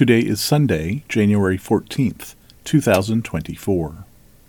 Today is Sunday, January 14th, 2024.